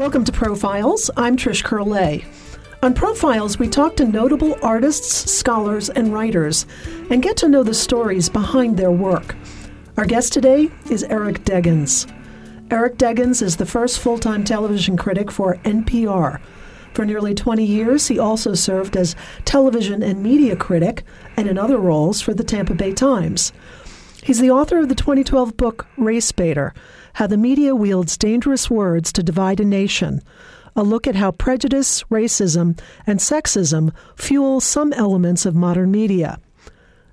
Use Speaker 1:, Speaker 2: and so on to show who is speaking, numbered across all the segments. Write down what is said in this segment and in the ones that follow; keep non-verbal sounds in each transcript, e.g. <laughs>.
Speaker 1: Welcome to Profiles. I'm Trish Curlay. On Profiles, we talk to notable artists, scholars, and writers and get to know the stories behind their work. Our guest today is Eric Deggans. Eric Deggans is the first full time television critic for NPR. For nearly 20 years, he also served as television and media critic and in other roles for the Tampa Bay Times. He's the author of the 2012 book Race Baiter How the Media Wields Dangerous Words to Divide a Nation, a look at how prejudice, racism, and sexism fuel some elements of modern media.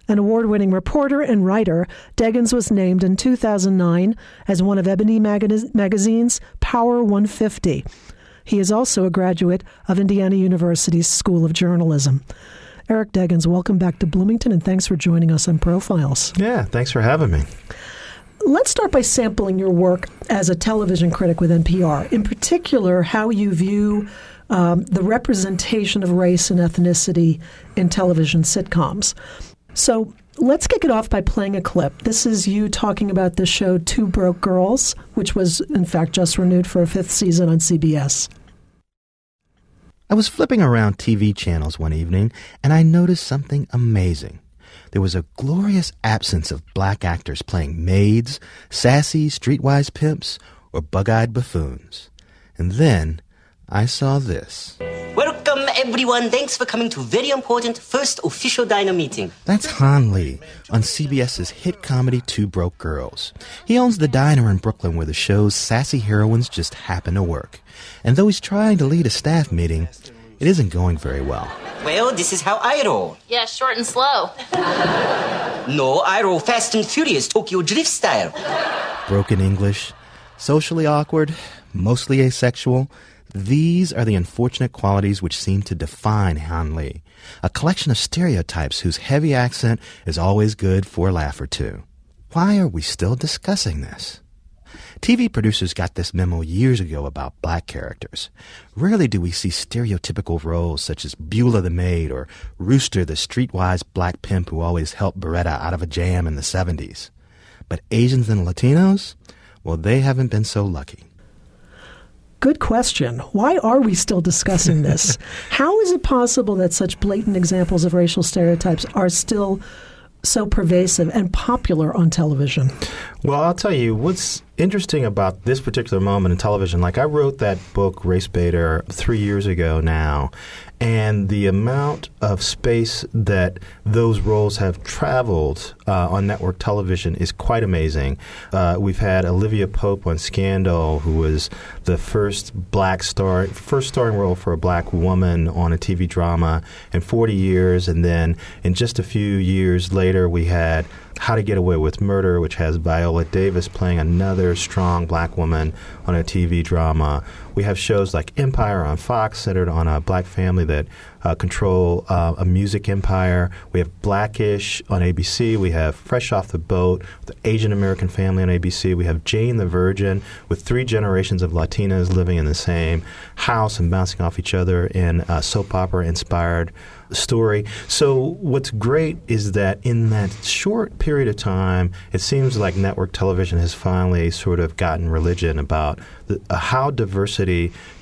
Speaker 1: An award winning reporter and writer, Deggans was named in 2009 as one of Ebony Magazine's Power 150. He is also a graduate of Indiana University's School of Journalism. Eric Deggans, welcome back to Bloomington and thanks for joining us on Profiles.
Speaker 2: Yeah, thanks for having me.
Speaker 1: Let's start by sampling your work as a television critic with NPR, in particular, how you view um, the representation of race and ethnicity in television sitcoms. So let's kick it off by playing a clip. This is you talking about the show Two Broke Girls, which was, in fact, just renewed for a fifth season on CBS.
Speaker 2: I was flipping around TV channels one evening and I noticed something amazing. There was a glorious absence of black actors playing maids, sassy, streetwise pimps, or bug eyed buffoons. And then I saw this.
Speaker 3: Welcome, everyone. Thanks for coming to very important first official diner meeting.
Speaker 2: That's Han Lee on CBS's hit comedy Two Broke Girls. He owns the diner in Brooklyn where the show's sassy heroines just happen to work. And though he's trying to lead a staff meeting, it isn't going very well.
Speaker 3: Well, this is how I roll.
Speaker 4: Yeah, short and slow.
Speaker 3: no, I roll fast and furious, Tokyo Drift style.
Speaker 2: Broken English, socially awkward, mostly asexual. These are the unfortunate qualities which seem to define Han Lee, a collection of stereotypes whose heavy accent is always good for a laugh or two. Why are we still discussing this? TV producers got this memo years ago about black characters. Rarely do we see stereotypical roles such as Beulah the maid or Rooster the streetwise black pimp who always helped Baretta out of a jam in the 70s. But Asians and Latinos? Well, they haven't been so lucky.
Speaker 1: Good question. Why are we still discussing this? <laughs> How is it possible that such blatant examples of racial stereotypes are still so pervasive and popular on television?
Speaker 2: Well, I'll tell you what's interesting about this particular moment in television. Like, I wrote that book, Race Baiter, three years ago now, and the amount of space that those roles have traveled uh, on network television is quite amazing. Uh, we've had Olivia Pope on Scandal, who was the first black star, first starring role for a black woman on a TV drama in 40 years, and then in just a few years later, we had how to Get Away with Murder, which has Viola Davis playing another strong black woman on a TV drama. We have shows like Empire on Fox, centered on a black family that uh, control uh, a music empire. We have Blackish on ABC. We have Fresh Off the Boat, the Asian American family on ABC. We have Jane the Virgin, with three generations of Latinas living in the same house and bouncing off each other in a soap opera inspired story. So what's great is that in that short period of time, it seems like network television has finally sort of gotten religion about the, uh, how diversity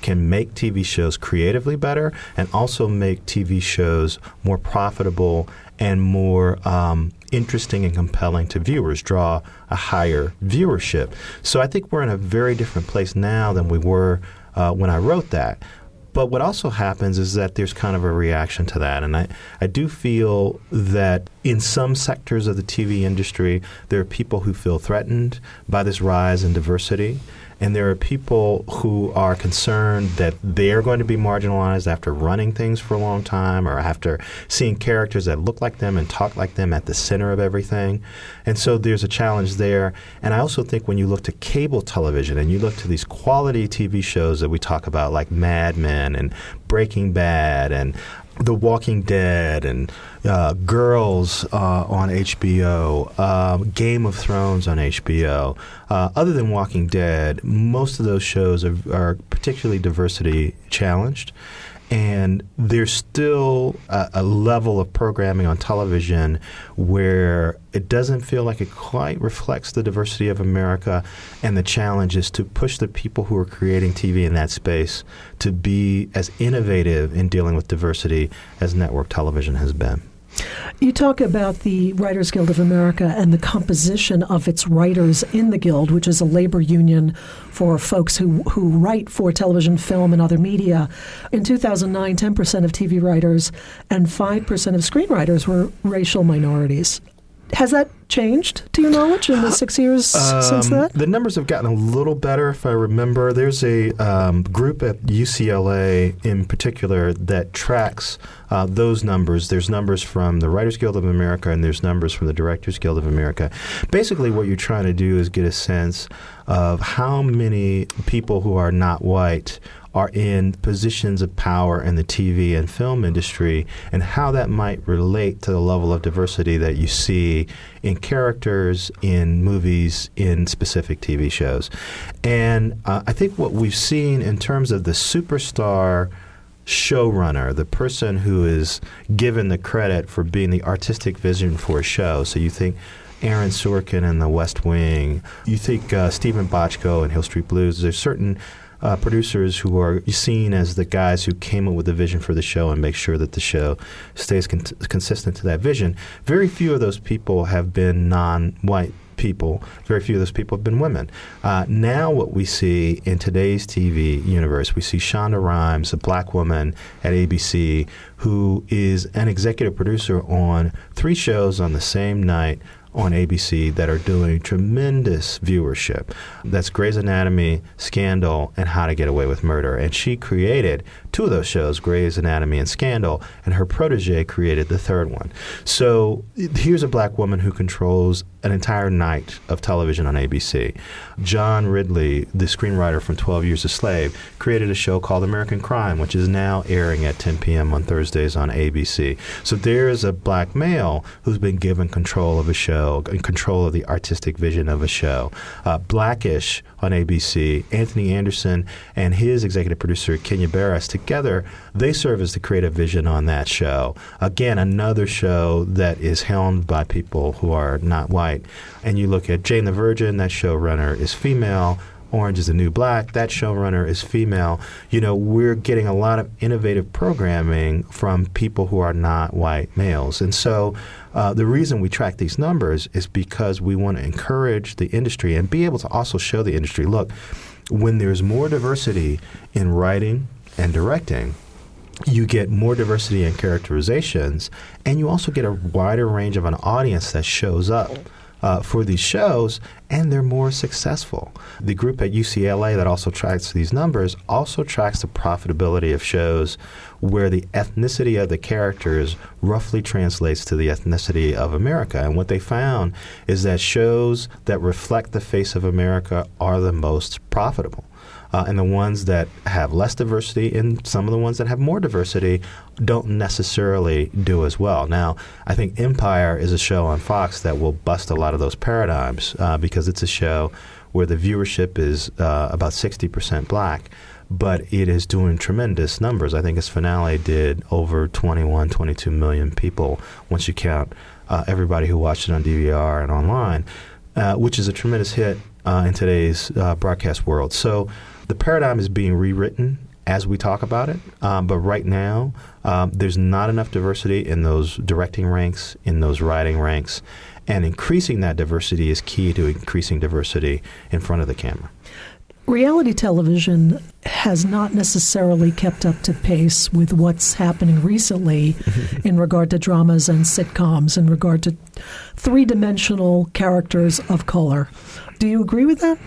Speaker 2: can make TV shows creatively better and also make TV shows more profitable and more um, interesting and compelling to viewers, draw a higher viewership. So I think we're in a very different place now than we were uh, when I wrote that. But what also happens is that there's kind of a reaction to that. And I, I do feel that in some sectors of the TV industry, there are people who feel threatened by this rise in diversity. And there are people who are concerned that they're going to be marginalized after running things for a long time or after seeing characters that look like them and talk like them at the center of everything. And so there's a challenge there. And I also think when you look to cable television and you look to these quality TV shows that we talk about, like Mad Men and Breaking Bad and the Walking Dead and uh, Girls uh, on HBO, uh, Game of Thrones on HBO. Uh, other than Walking Dead, most of those shows are, are particularly diversity challenged. And there's still a, a, level of programming on television where it doesn't feel like it quite reflects the diversity of America. And the challenge is to push the people who are creating TV in that space to be as innovative in dealing with diversity as network television has been.
Speaker 1: You talk about the Writers Guild of America and the composition of its writers in the Guild, which is a labor union for folks who, who write for television, film, and other media. In 2009, 10% of TV writers and 5% of screenwriters were racial minorities. Has that changed, to your knowledge, in the six years um, since that?
Speaker 2: The numbers have gotten a little better, if I remember. There's a um, group at UCLA in particular that tracks uh, those numbers. There's numbers from the Writers Guild of America and there's numbers from the Directors Guild of America. Basically, what you're trying to do is get a sense of how many people who are not white are in positions of power in the TV and film industry and how that might relate to the level of diversity that you see in characters, in movies, in specific TV shows. And uh, I think what we've seen in terms of the superstar showrunner, the person who is given the credit for being the artistic vision for a show. So you think Aaron Sorkin in The West Wing, you think uh, Steven Bochco in Hill Street Blues. There's certain uh, producers who are seen as the guys who came up with the vision for the show and make sure that the show stays con- consistent to that vision. Very few of those people have been non-white people. Very few of those people have been women. Uh, now, what we see in today's TV universe, we see Shonda Rhimes, a black woman at ABC, who is an executive producer on three shows on the same night on ABC that are doing tremendous viewership. That's Grey's Anatomy, Scandal, and How to Get Away with Murder. And she created two of those shows, Grey's Anatomy and Scandal, and her protege created the third one. So here's a black woman who controls an entire night of television on ABC. John Ridley, the screenwriter from 12 Years a Slave, created a show called American Crime, which is now airing at 10 p.m. on Thursdays on ABC. So there's a black male who's been given control of a show and control of the artistic vision of a show. Uh, Blackish on ABC, Anthony Anderson and his executive producer, Kenya Barris, together, they serve as the creative vision on that show. Again, another show that is helmed by people who are not white. And you look at Jane the Virgin, that showrunner is female. Orange is the New Black. That showrunner is female. You know, we're getting a lot of innovative programming from people who are not white males. And so uh, the reason we track these numbers is because we want to encourage the industry and be able to also show the industry look, when there's more diversity in writing and directing, you get more diversity in characterizations, and you also get a wider range of an audience that shows up uh, for these shows, and they're more successful. The group at UCLA that also tracks these numbers also tracks the profitability of shows where the ethnicity of the characters roughly translates to the ethnicity of America. And what they found is that shows that reflect the face of America are the most profitable uh, and the ones that have less diversity and some of the ones that have more diversity don't necessarily do as well. Now, I think Empire is a show on Fox that will bust a lot of those paradigms uh, because it's a show where the viewership is uh, about 60% black but it is doing tremendous numbers. I think its finale did over 21, 22 million people once you count uh, everybody who watched it on DVR and online, uh, which is a tremendous hit uh, in today's uh, broadcast world. So the paradigm is being rewritten as we talk about it. Um, but right now, um, there's not enough diversity in those directing ranks, in those writing ranks. And increasing that diversity is key to increasing diversity in front of the camera.
Speaker 1: Reality television has not necessarily kept up to pace with what's happening recently <laughs> in regard to dramas and sitcoms, in regard to three dimensional characters of color. Do you agree with that?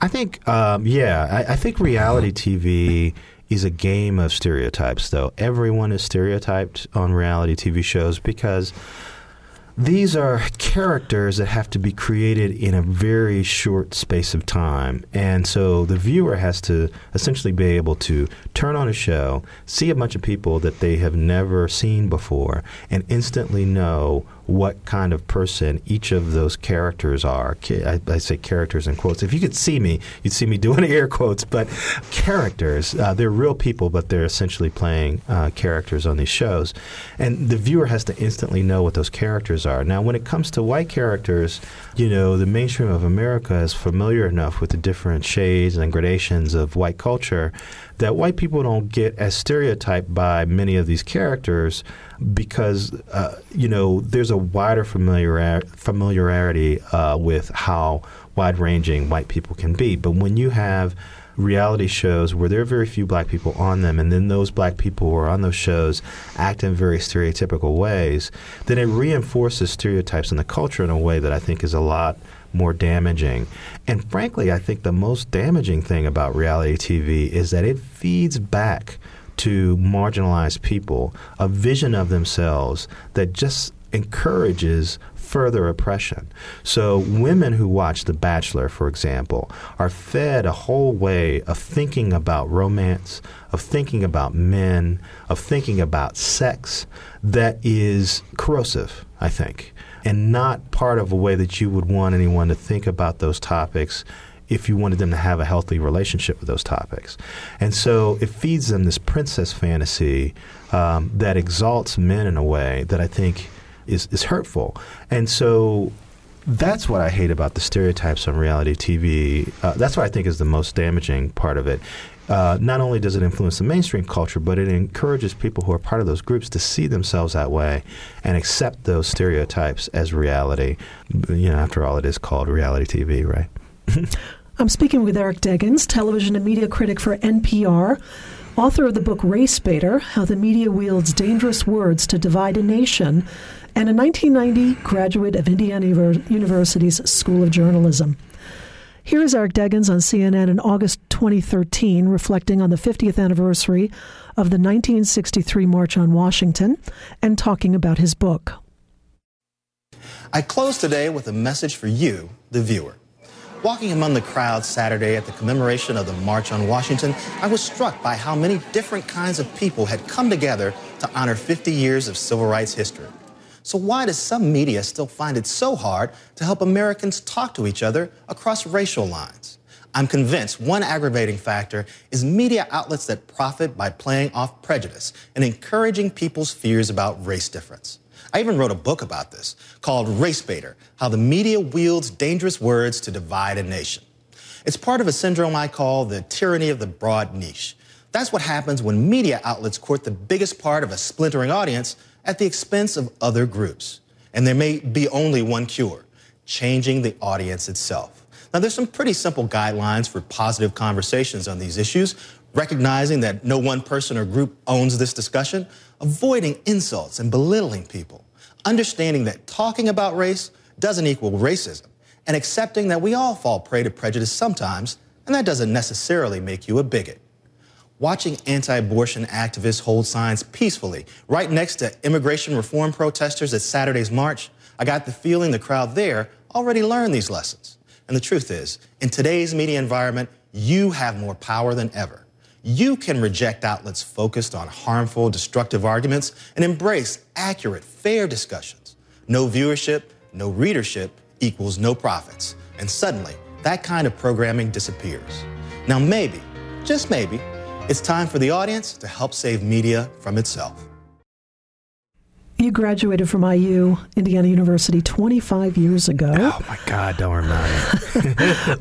Speaker 2: I think, um, yeah, I, I think reality TV is a game of stereotypes, though. Everyone is stereotyped on reality TV shows because these are characters that have to be created in a very short space of time. And so the viewer has to essentially be able to turn on a show, see a bunch of people that they have never seen before, and instantly know what kind of person each of those characters are. I, I, say characters in quotes. If you could see me, you'd see me doing <laughs> air quotes, but characters. Uh, they're real people, but they're essentially playing uh, characters on these shows. And the viewer has to instantly know what those characters are. Now, when it comes to white characters, you know, the mainstream of America is familiar enough with the different shades and gradations of white culture that white people don't get as stereotyped by many of these characters because uh, you know there's a wider familiar familiarity uh, with how wide-ranging white people can be. But when you have reality shows where there are very few black people on them, and then those black people who are on those shows act in very stereotypical ways, then it reinforces stereotypes in the culture in a way that I think is a lot more damaging. And frankly, I think the most damaging thing about reality TV is that it feeds back to marginalized people a vision of themselves that just encourages further oppression. So, women who watch The Bachelor, for example, are fed a whole way of thinking about romance, of thinking about men, of thinking about sex that is corrosive, I think, and not part of a way that you would want anyone to think about those topics if you wanted them to have a healthy relationship with those topics. And so it feeds them this princess fantasy um, that exalts men in a way that I think is, is hurtful. And so that's what I hate about the stereotypes on reality TV. Uh, that's what I think is the most damaging part of it. Uh, not only does it influence the mainstream culture, but it encourages people who are part of those groups to see themselves that way and accept those stereotypes as reality. You know, after all, it is called reality TV, right? <laughs>
Speaker 1: I'm speaking with Eric Deggans, television and media critic for NPR, author of the book Race Baiter How the Media Wields Dangerous Words to Divide a Nation, and a 1990 graduate of Indiana University's School of Journalism. Here is Eric Deggans on CNN in August 2013, reflecting on the 50th anniversary of the 1963 March on Washington and talking about his book.
Speaker 4: I close today with a message for you, the viewer. Walking among the crowd Saturday at the commemoration of the March on Washington, I was struck by how many different kinds of people had come together to honor 50 years of civil rights history. So, why does some media still find it so hard to help Americans talk to each other across racial lines? I'm convinced one aggravating factor is media outlets that profit by playing off prejudice and encouraging people's fears about race difference. I even wrote a book about this called Race Baiter How the Media Wields Dangerous Words to Divide a Nation. It's part of a syndrome I call the tyranny of the broad niche. That's what happens when media outlets court the biggest part of a splintering audience at the expense of other groups. And there may be only one cure changing the audience itself. Now, there's some pretty simple guidelines for positive conversations on these issues, recognizing that no one person or group owns this discussion, avoiding insults and belittling people, understanding that talking about race doesn't equal racism, and accepting that we all fall prey to prejudice sometimes, and that doesn't necessarily make you a bigot. Watching anti abortion activists hold signs peacefully right next to immigration reform protesters at Saturday's march, I got the feeling the crowd there already learned these lessons. And the truth is, in today's media environment, you have more power than ever. You can reject outlets focused on harmful, destructive arguments and embrace accurate, fair discussions. No viewership, no readership equals no profits. And suddenly, that kind of programming disappears. Now, maybe, just maybe, it's time for the audience to help save media from itself.
Speaker 1: You graduated from IU, Indiana University, 25 years ago.
Speaker 2: Oh my God, don't remind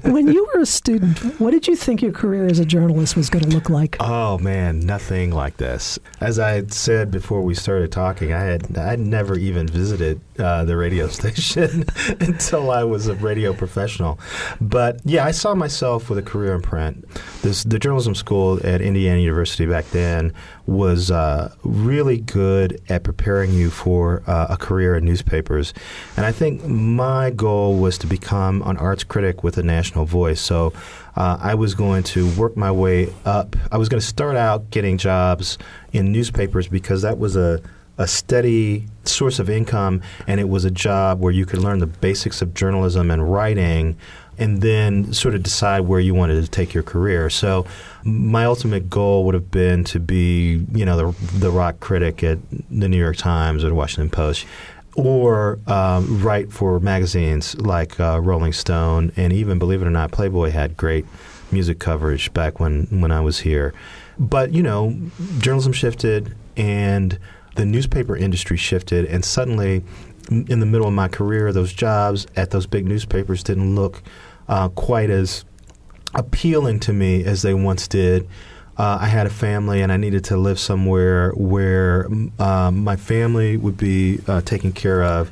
Speaker 1: me. <laughs> when you were a student, what did you think your career as a journalist was going to look like?
Speaker 2: Oh man, nothing like this. As I said before we started talking, I had I'd never even visited uh, the radio <laughs> station <laughs> until I was a radio professional. But yeah, I saw myself with a career in print. This, the journalism school at Indiana University back then was uh, really good at preparing you for uh, a career in newspapers. And I think my goal was to become an arts critic with a national voice. So uh, I was going to work my way up. I was going to start out getting jobs in newspapers because that was a a steady source of income, and it was a job where you could learn the basics of journalism and writing, and then sort of decide where you wanted to take your career. So, my ultimate goal would have been to be, you know, the, the rock critic at the New York Times or the Washington Post or um, write for magazines like uh, Rolling Stone, and even believe it or not, Playboy had great music coverage back when when I was here. But you know, journalism shifted, and the newspaper industry shifted, and suddenly, in the middle of my career, those jobs at those big newspapers didn't look uh, quite as appealing to me as they once did. Uh, I had a family and I needed to live somewhere where uh, my family would be uh, taken care of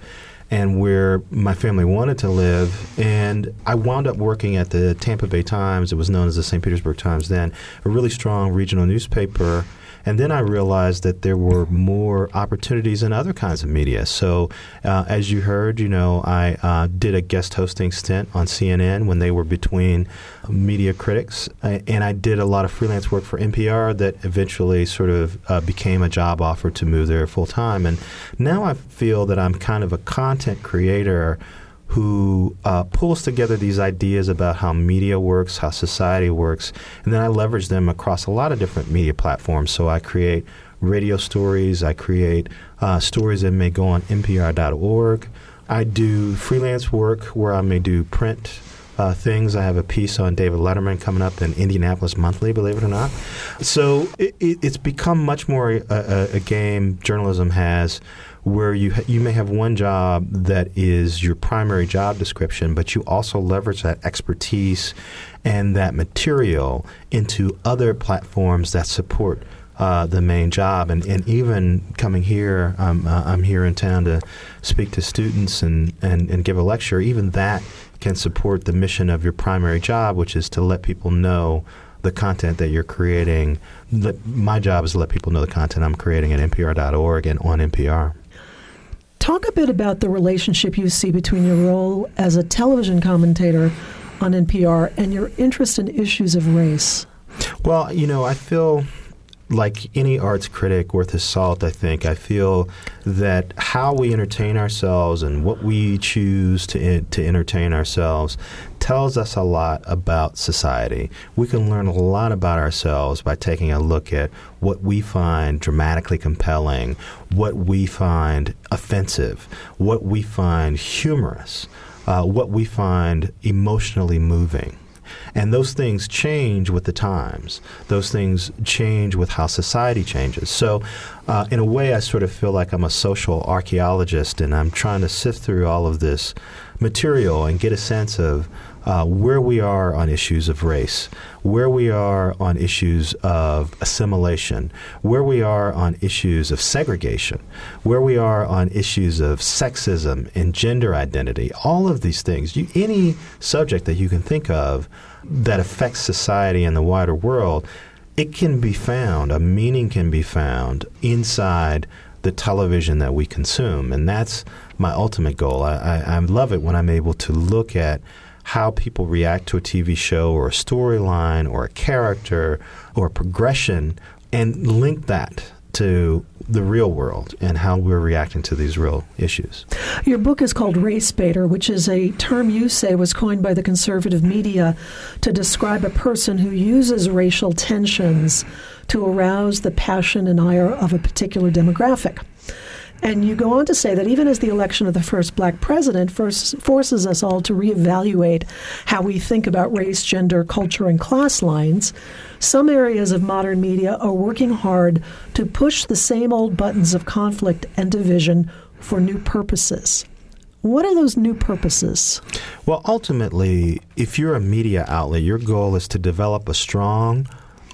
Speaker 2: and where my family wanted to live. And I wound up working at the Tampa Bay Times. It was known as the St. Petersburg Times then, a really strong regional newspaper. And then I realized that there were more opportunities in other kinds of media. So, uh, as you heard, you know, I uh, did a guest hosting stint on CNN when they were between media critics, and I did a lot of freelance work for NPR that eventually sort of uh, became a job offer to move there full time. And now I feel that I'm kind of a content creator who uh, pulls together these ideas about how media works, how society works, and then I leverage them across a lot of different media platforms. So I create radio stories, I create uh, stories that may go on NPR.org. I do freelance work where I may do print uh, things. I have a piece on David Letterman coming up in Indianapolis Monthly, believe it or not. So it, it, it's become much more a, a, a game journalism has where you ha- you may have one job that is your primary job description, but you also leverage that expertise and that material into other platforms that support uh, the main job. And, and even coming here, um, uh, I'm here in town to speak to students and, and, and give a lecture. Even that can support the mission of your primary job, which is to let people know the content that you're creating. my job is to let people know the content I'm creating at npr.org and on NPR.
Speaker 1: Talk a bit about the relationship you see between your role as a television commentator on NPR and your interest in issues of race.
Speaker 2: Well, you know, I feel like any arts critic worth his salt, I think, I feel that how we entertain ourselves and what we choose to to entertain ourselves tells us a lot about society. We can learn a lot about ourselves by taking a look at what we find dramatically compelling, what we find offensive, what we find humorous, uh, what we find emotionally moving. And those things change with the times. Those things change with how society changes. So, uh, in a way, I sort of feel like I'm a social archaeologist and I'm trying to sift through all of this material and get a sense of uh, where we are on issues of race, where we are on issues of assimilation, where we are on issues of segregation, where we are on issues of sexism and gender identity, all of these things. You, any subject that you can think of that affects society and the wider world, it can be found, a meaning can be found inside the television that we consume. And that's my ultimate goal. I, I, I love it when I'm able to look at how people react to a TV show or a storyline or a character or a progression and link that to the real world and how we're reacting to these real issues.
Speaker 1: Your book is called Race Baiter, which is a term you say was coined by the conservative media to describe a person who uses racial tensions to arouse the passion and ire of a particular demographic. And you go on to say that even as the election of the first black president first forces us all to reevaluate how we think about race, gender, culture, and class lines, some areas of modern media are working hard to push the same old buttons of conflict and division for new purposes. What are those new purposes?
Speaker 2: Well, ultimately, if you're a media outlet, your goal is to develop a strong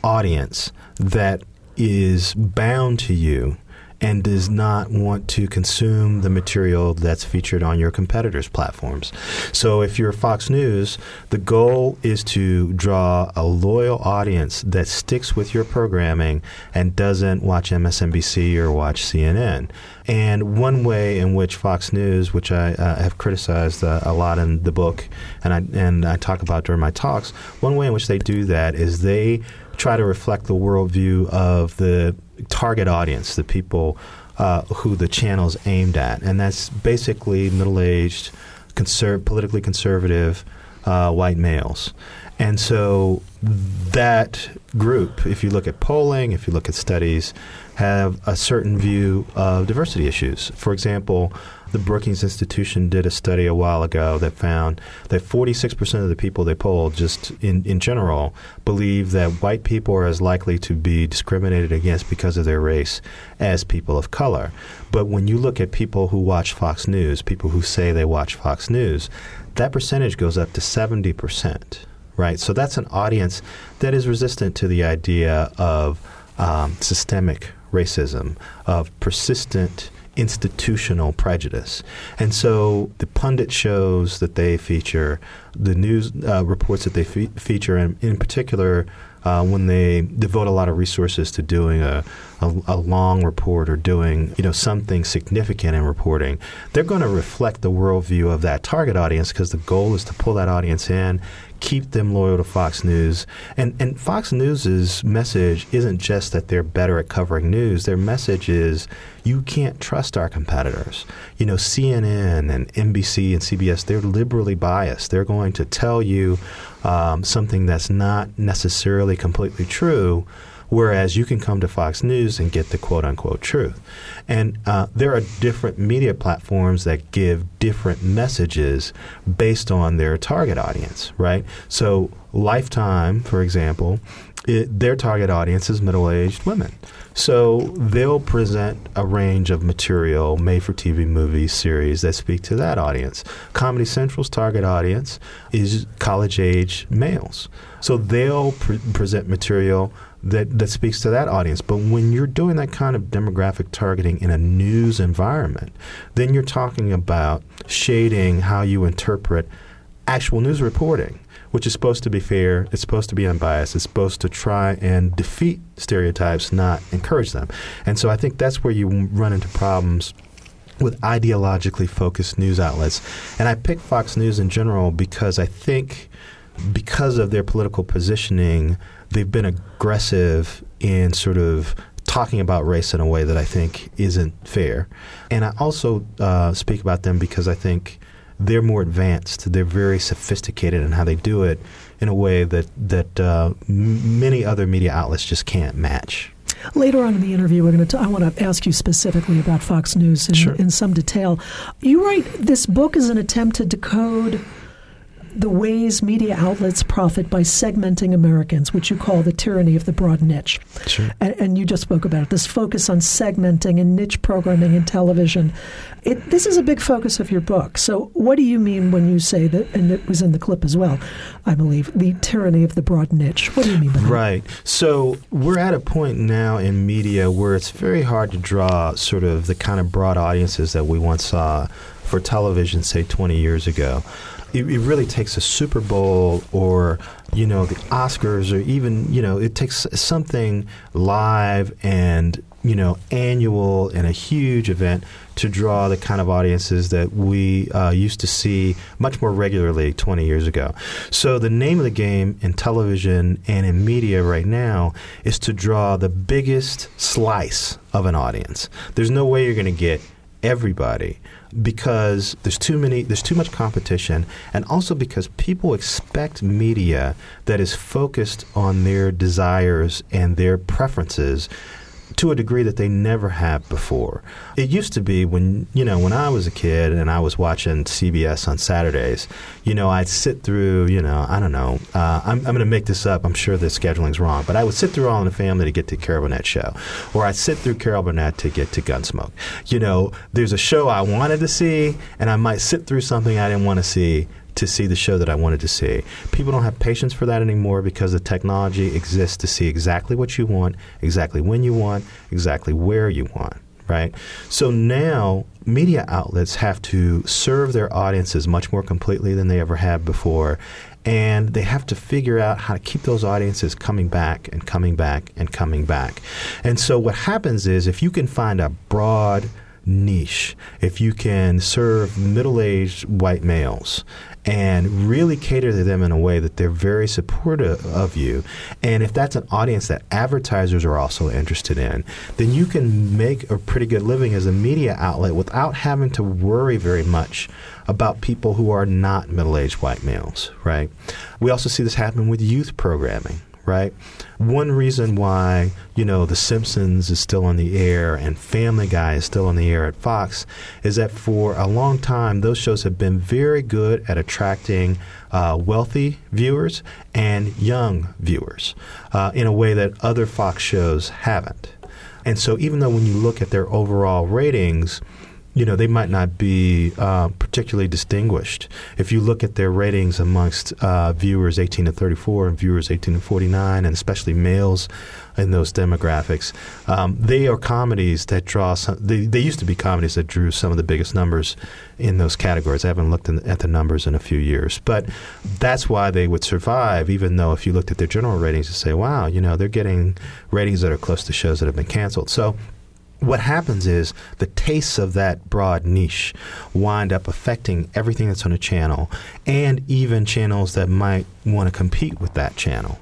Speaker 2: audience that is bound to you and does not want to consume the material that's featured on your competitors' platforms. So if you're Fox News, the goal is to draw a loyal audience that sticks with your programming and doesn't watch MSNBC or watch CNN. And one way in which Fox News, which I uh, have criticized uh, a lot in the book, and I and I talk about during my talks, one way in which they do that is they try to reflect the worldview of the target audience, the people uh, who the channel's aimed at, and that's basically middle-aged, conser- politically conservative uh, white males. And so that group, if you look at polling, if you look at studies, have a certain view of diversity issues. For example, the Brookings Institution did a study a while ago that found that 46% of the people they polled, just in, in general, believe that white people are as likely to be discriminated against because of their race as people of color. But when you look at people who watch Fox News, people who say they watch Fox News, that percentage goes up to 70%. Right? So that's an audience that is resistant to the idea of um, systemic racism, of persistent institutional prejudice. And so the pundit shows that they feature, the news uh, reports that they fe- feature, and in particular, uh, when they devote a lot of resources to doing a, a, a, long report or doing you know something significant in reporting, they're going to reflect the worldview of that target audience because the goal is to pull that audience in, keep them loyal to Fox News. And and Fox News's message isn't just that they're better at covering news. Their message is you can't trust our competitors. You know, CNN and NBC and CBS, they're liberally biased. They're going to tell you um, something that's not necessarily completely true whereas you can come to Fox News and get the quote unquote truth. And uh, there are different media platforms that give different messages based on their target audience, right? So, Lifetime, for example, it, their target audience is middle aged women. So they'll present a range of material made for TV movies, series that speak to that audience. Comedy Central's target audience is college age males. So they'll pre- present material that, that speaks to that audience. But when you're doing that kind of demographic targeting in a news environment, then you're talking about shading how you interpret actual news reporting which is supposed to be fair, it's supposed to be unbiased, it's supposed to try and defeat stereotypes, not encourage them. And so I think that's where you run into problems with ideologically focused news outlets. And I pick Fox News in general because I think because of their political positioning, they've been aggressive in sort of talking about race in a way that I think isn't fair. And I also uh, speak about them because I think they're more advanced. They're very sophisticated in how they do it in a way that that uh, m- many other media outlets just can't match.
Speaker 1: Later on in the interview, we're going to. T- I want to ask you specifically about Fox News in,
Speaker 2: sure.
Speaker 1: in some detail. You write this book is an attempt to decode the ways media outlets profit by segmenting Americans, which you call the tyranny of the broad niche.
Speaker 2: Sure.
Speaker 1: And, and you just spoke about it, this focus on segmenting and niche programming in television. It, this is a big focus of your book. So, what do you mean when you say that, and it was in the clip as well, I believe, the tyranny of the broad niche? What do you mean by that?
Speaker 2: Right. So, we're at a point now in media where it's very hard to draw sort of the kind of broad audiences that we once saw for television, say, 20 years ago it, it, really takes a Super Bowl or you know the Oscars or even you know it takes something live and you know annual and a huge event to draw the kind of audiences that we uh, used to see much more regularly 20 years ago. So the name of the game in television and in media right now is to draw the biggest slice of an audience. There's no way you're going to get everybody because there's too many there's too much competition and also because people expect media that is focused on their desires and their preferences to a degree that they never have before. It used to be when you know when I was a kid and I was watching CBS on Saturdays. You know, I'd sit through. You know, I don't know. Uh, I'm, I'm going to make this up. I'm sure the scheduling's wrong, but I would sit through All in the Family to get to Carol Burnett show, or I'd sit through Carol Burnett to get to Gunsmoke. You know, there's a show I wanted to see, and I might sit through something I didn't want to see to see the show that I wanted to see. People don't have patience for that anymore because the technology exists to see exactly what you want, exactly when you want, exactly where you want, right? So now media outlets have to serve their audiences much more completely than they ever have before. And they have to figure out how to keep those audiences coming back and coming back and coming back. And so, what happens is if you can find a broad niche, if you can serve middle aged white males and really cater to them in a way that they're very supportive of you. And if that's an audience that advertisers are also interested in, then you can make a pretty good living as a media outlet without having to worry very much about people who are not middle aged white males, right? We also see this happen with youth programming right? One reason why, you know, The Simpsons is still on the air and Family Guy is still on the air at Fox is that for a long time, those shows have been very good at attracting uh, wealthy viewers and young viewers uh, in a way that other Fox shows haven't. And so, even though when you look at their overall ratings, you know, they might not be uh, particularly distinguished. If you look at their ratings amongst uh, viewers 18 to 34 and viewers 18 to 49, and especially males in those demographics, um, they are comedies that draw some. They, they, used to be comedies that drew some of the biggest numbers in those categories. I haven't looked in, at the numbers in a few years, but that's why they would survive. Even though if you looked at their general ratings, you say, "Wow, you know, they're getting ratings that are close to shows that have been canceled." So what happens is the tastes of that broad niche wind up affecting everything that's on a channel and even channels that might want to compete with that channel.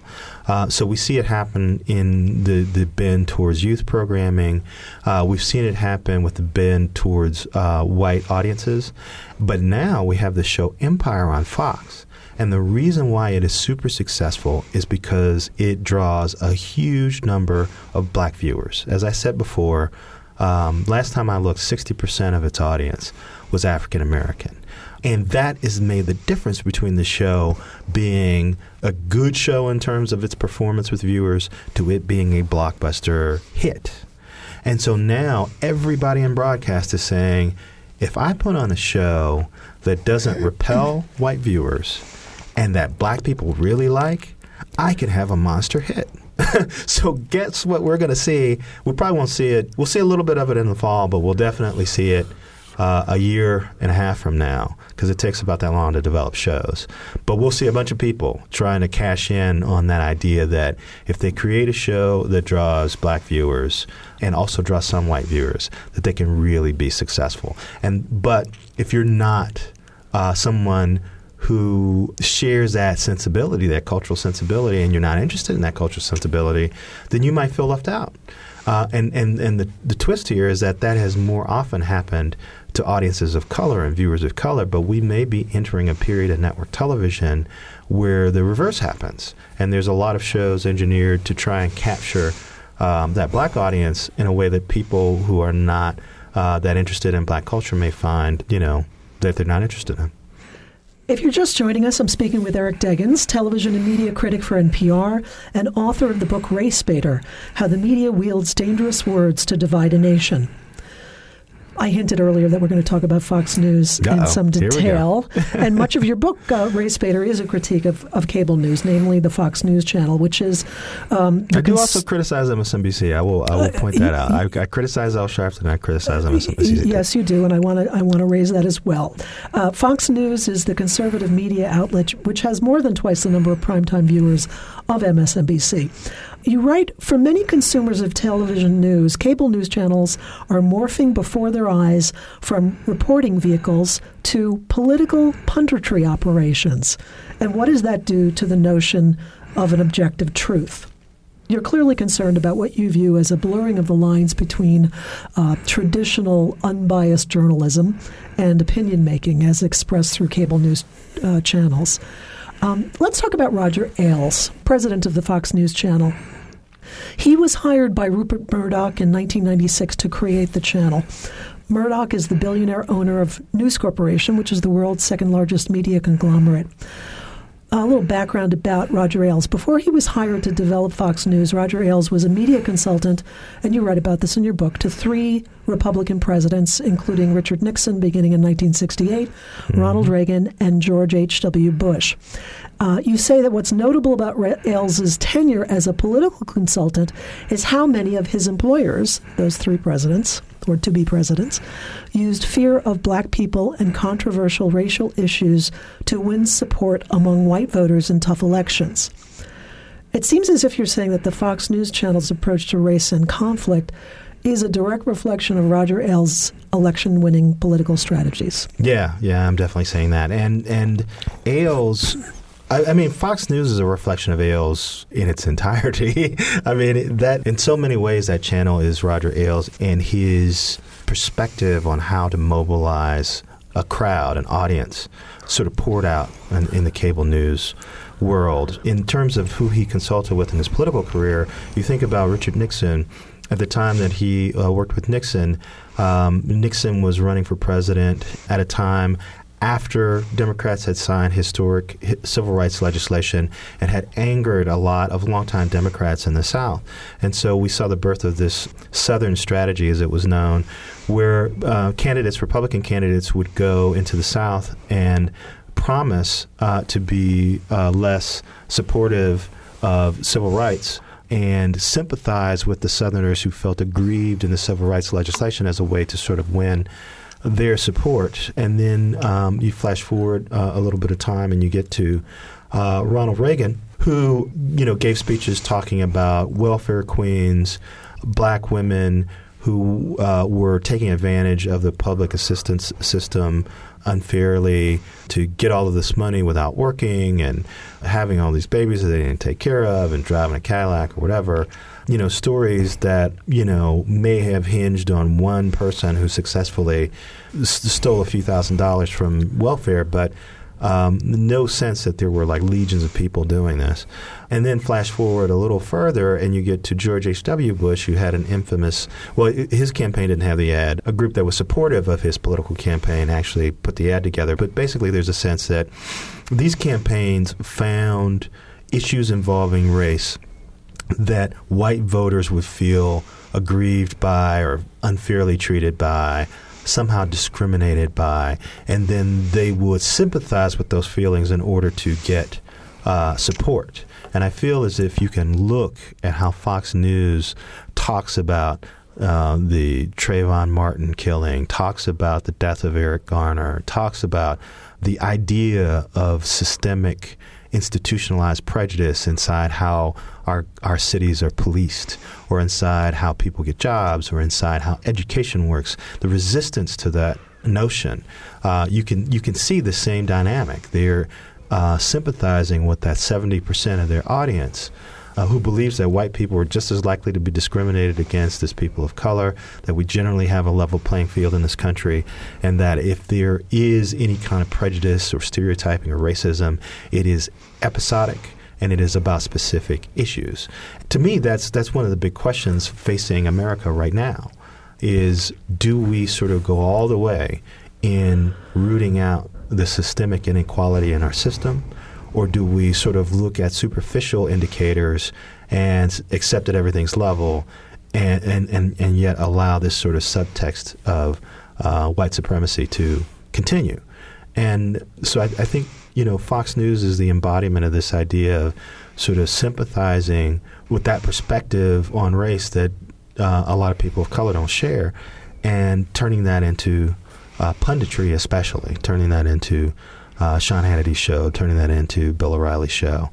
Speaker 2: Uh, so we see it happen in the, the bend towards youth programming. Uh, we've seen it happen with the bend towards uh, white audiences. But now we have the show Empire on Fox. And the reason why it is super successful is because it draws a huge number of black viewers. As I said before, um, last time I looked, 60% of its audience was African American. And that has made the difference between the show being a good show in terms of its performance with viewers to it being a blockbuster hit. And so now everybody in broadcast is saying if I put on a show that doesn't repel <laughs> white viewers and that black people really like, I could have a monster hit. <laughs> so guess what we're going to see? We probably won't see it. We'll see a little bit of it in the fall, but we'll definitely see it uh, a year and a half from now because it takes about that long to develop shows. But we'll see a bunch of people trying to cash in on that idea that if they create a show that draws black viewers and also draws some white viewers, that they can really be successful. And but if you're not uh, someone who shares that sensibility, that cultural sensibility, and you're not interested in that cultural sensibility, then you might feel left out. Uh, and and, and the, the twist here is that that has more often happened to audiences of color and viewers of color, but we may be entering a period of network television where the reverse happens. And there's a lot of shows engineered to try and capture um, that black audience in a way that people who are not uh, that interested in black culture may find, you know, that they're not interested in.
Speaker 1: If you're just joining us, I'm speaking with Eric Deggans, television and media critic for NPR and author of the book Race Baiter How the Media Wields Dangerous Words to Divide a Nation. I hinted earlier that we're going to talk about Fox News Uh-oh. in some detail. and much of your book, uh, Race Baiter, is a critique of, of cable news, namely the Fox News channel, which is. Um,
Speaker 2: I do cons- also criticize MSNBC. I will, I will uh, point that out. I, I, criticize Al Sharpton. I criticize MSNBC.
Speaker 1: Yes, you do, and I want to I want to raise that as well. Uh, Fox News is the conservative media outlet which has more than twice the number of primetime viewers of MSNBC. You write For many consumers of television news, cable news channels are morphing before their eyes from reporting vehicles to political punditry operations. And what does that do to the notion of an objective truth? You're clearly concerned about what you view as a blurring of the lines between uh, traditional unbiased journalism and opinion making as expressed through cable news uh, channels. Um, let's talk about Roger Ailes, president of the Fox News Channel. He was hired by Rupert Murdoch in 1996 to create the channel. Murdoch is the billionaire owner of News Corporation, which is the world's second largest media conglomerate. A little background about Roger Ailes. Before he was hired to develop Fox News, Roger Ailes was a media consultant, and you write about this in your book, to three Republican presidents, including Richard Nixon beginning in 1968, mm-hmm. Ronald Reagan, and George H.W. Bush. Uh, you say that what's notable about Ailes' tenure as a political consultant is how many of his employers, those three presidents, or to be presidents, used fear of black people and controversial racial issues to win support among white voters in tough elections. It seems as if you're saying that the Fox News channel's approach to race and conflict is a direct reflection of Roger Ailes' election-winning political strategies.
Speaker 2: Yeah, yeah, I'm definitely saying that. And and Ailes. I, I mean, Fox News is a reflection of Ailes in its entirety. <laughs> I mean, that in so many ways, that channel is Roger Ailes and his perspective on how to mobilize a crowd, an audience, sort of poured out in, in the cable news world. In terms of who he consulted with in his political career, you think about Richard Nixon. At the time that he uh, worked with Nixon, um, Nixon was running for president at a time after Democrats had signed historic civil rights legislation and had angered a lot of longtime Democrats in the South. And so we saw the birth of this Southern strategy, as it was known, where uh, candidates, Republican candidates, would go into the South and promise uh, to be uh, less supportive of civil rights and sympathize with the Southerners who felt aggrieved in the civil rights legislation as a way to sort of win their support. And then um, you flash forward uh, a little bit of time and you get to uh, Ronald Reagan, who you know gave speeches talking about welfare queens, black women who uh, were taking advantage of the public assistance system unfairly to get all of this money without working and having all these babies that they didn't take care of and driving a Cadillac or whatever you know, stories that, you know, may have hinged on one person who successfully s- stole a few thousand dollars from welfare, but um, no sense that there were like legions of people doing this. And then flash forward a little further, and you get to George H.W. Bush, who had an infamous, well, his campaign didn't have the ad. A group that was supportive of his political campaign actually put the ad together. But basically, there's a sense that these campaigns found issues involving race that white voters would feel aggrieved by or unfairly treated by, somehow discriminated by, and then they would sympathize with those feelings in order to get uh, support. And I feel as if you can look at how Fox News talks about uh, the Trayvon Martin killing, talks about the death of Eric Garner, talks about the idea of systemic institutionalized prejudice inside how our, our cities are policed, or inside how people get jobs, or inside how education works. The resistance to that notion, uh, you can you can see the same dynamic. They're uh, sympathizing with that seventy percent of their audience uh, who believes that white people are just as likely to be discriminated against as people of color, that we generally have a level playing field in this country, and that if there is any kind of prejudice or stereotyping or racism, it is episodic and it is about specific issues. To me, that's that's one of the big questions facing America right now. Is do we sort of go all the way in rooting out the systemic inequality in our system? Or do we sort of look at superficial indicators and accept that everything's level and, and, and, and yet allow this sort of subtext of uh, white supremacy to continue? And so I, I think, you know, Fox News is the embodiment of this idea of sort of sympathizing with that perspective on race that uh, a lot of people of color don't share and turning that into uh, punditry, especially, turning that into uh, Sean Hannity's show, turning that into Bill O'Reilly's show.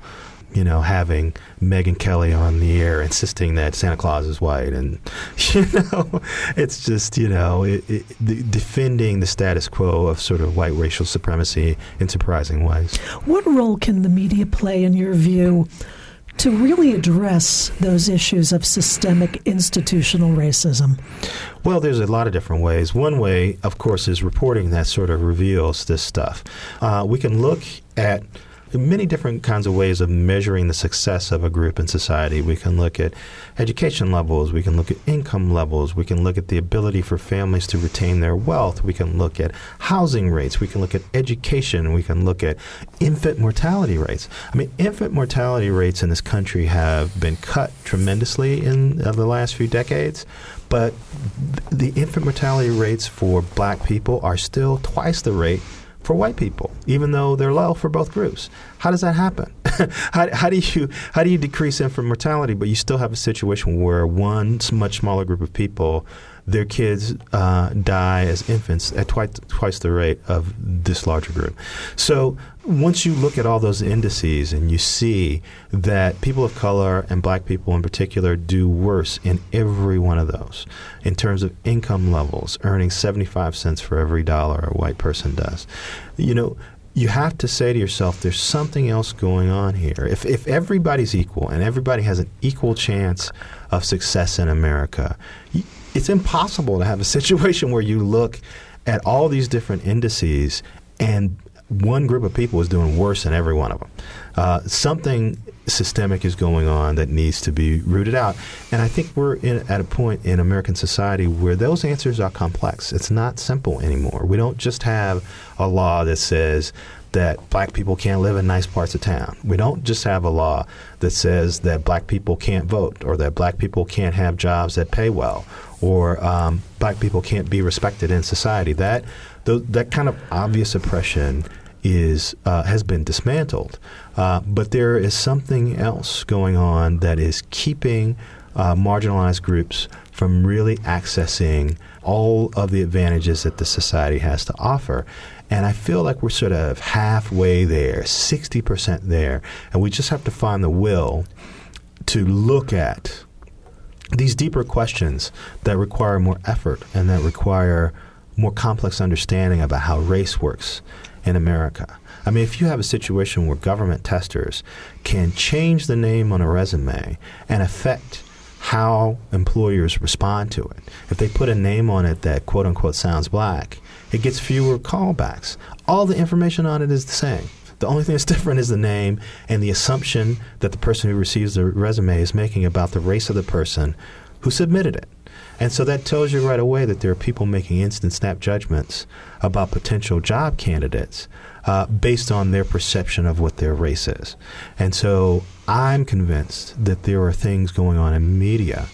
Speaker 2: You know, having Megyn Kelly on the air insisting that Santa Claus is white, and <laughs> you know, it's just you know, it, it, the, defending the status quo of sort of white racial supremacy in surprising ways.
Speaker 1: What role can the media play, in your view, to really address those issues of systemic institutional racism?
Speaker 2: Well, there's a lot of different ways. One way, of course, is reporting that sort of reveals this stuff. Uh, we can look at many different kinds of ways of measuring the success of a group in society. We can look at education levels, we can look at income levels, we can look at the ability for families to retain their wealth, we can look at housing rates, we can look at education, we can look at infant mortality rates. I mean, infant mortality rates in this country have been cut tremendously in uh, the last few decades. But the infant mortality rates for black people are still twice the rate for white people, even though they're low for both groups. How does that happen? <laughs> how, how, do you how do you decrease infant mortality, but you still have a situation where one much smaller group of people their kids uh, die as infants at twice, twice the rate of this larger group. So once you look at all those indices and you see that people of color and black people in particular do worse in every one of those in terms of income levels, earning 75 cents for every dollar a white person does, you know, you have to say to yourself, there's something else going on here. If, if everybody's equal and everybody has an equal chance of success in America, it's impossible to have a <laughs> situation where you look at all these different indices and one group of people is doing worse than every one of them. Uh, something systemic is going on that needs to be rooted out. And I think we're in, at a point in American society where those answers are complex. It's not simple anymore. We don't just have a law that says that black people can't live in nice parts of town. We don't just have a law that says that black people can't vote or that black people can't have jobs that pay well or um, black people can't be respected in society. That th- that kind of obvious oppression is uh, has been dismantled. Uh, but there is something else going on that is keeping uh, marginalized groups from really accessing all of the advantages that the society has to offer. And I feel like we're sort of halfway there, 60% there, and we just have to find the will to look at these deeper questions that require more effort and that require more complex understanding about how race works in America. I mean, if you have a situation where government testers can change the name on a resume and affect how employers respond to it, if they put a name on it that quote unquote sounds black, it gets fewer callbacks. All the information on it is the same. The only thing that's different is the name and the assumption that the person who receives the resume is making about the race of the person who submitted it. And so that tells you right away that there are people making instant snap judgments about potential job candidates uh, based on their perception of what their race is. And so I'm convinced that there are things going on in media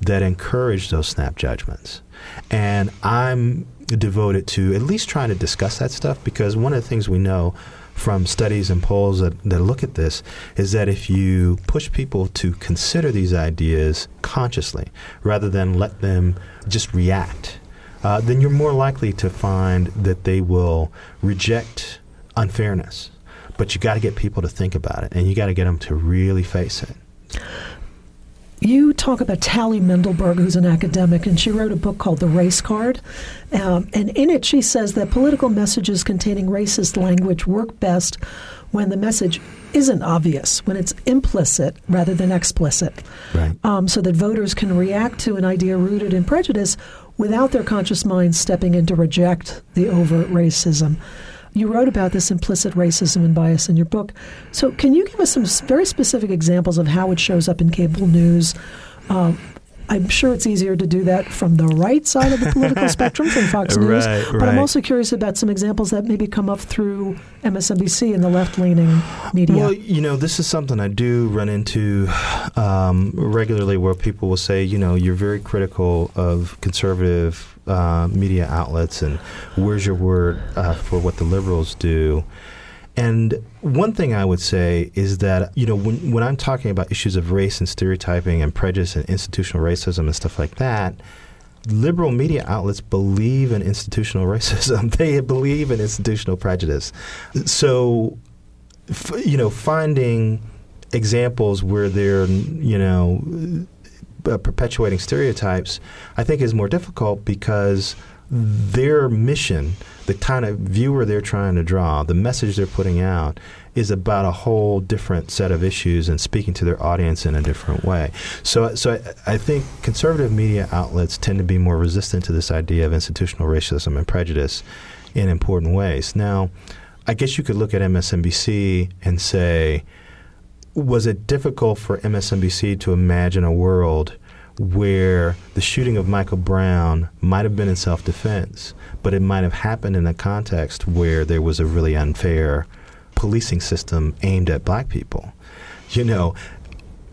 Speaker 2: that encourage those snap judgments. And I'm devoted to at least trying to discuss that stuff because one of the things we know from studies and polls that, that look at this is that if you push people to consider these ideas consciously rather than let them just react, uh, then you're more likely to find that they will reject unfairness. But you got to get people to think about it, and you got to get them to really face it.
Speaker 1: You talk about Tali Mendelberg, who's an academic, and she wrote a book called The Race Card. Um, and in it, she says that political messages containing racist language work best when the message isn't obvious, when it's implicit rather than explicit.
Speaker 2: Right.
Speaker 1: Um, so that voters can react to an idea rooted in prejudice without their conscious minds stepping in to reject the overt racism. You wrote about this implicit racism and bias in your book. So, can you give us some very specific examples of how it shows up in cable news? Uh, I'm sure it's easier to do that from the right side of the political <laughs> spectrum from Fox News.
Speaker 2: Right,
Speaker 1: but
Speaker 2: right.
Speaker 1: I'm also curious about some examples that maybe come up through MSNBC and the left leaning media.
Speaker 2: Well, you know, this is something I do run into um, regularly where people will say, you know, you're very critical of conservative uh, media outlets and where's your word uh, for what the liberals do. And one thing I would say is that, you know, when, when I'm talking about issues of race and stereotyping and prejudice and institutional racism and stuff like that, liberal media outlets believe in institutional <laughs> racism. they believe in institutional prejudice. So, you know, finding examples where they're, you know, uh, perpetuating stereotypes, I think is more difficult because their mission, the kind of viewer they're trying to draw, the message they're putting out, is about a whole different set of issues and speaking to their audience in a different way. So, so I, I think conservative media outlets tend to be more resistant to this idea of institutional racism and prejudice in important ways. Now, I guess you could look at MSNBC and say, was it difficult for MSNBC to imagine a world where the shooting of Michael Brown might have been in self defense, but it might have happened in a context where there was a really unfair policing system aimed at black people? You know,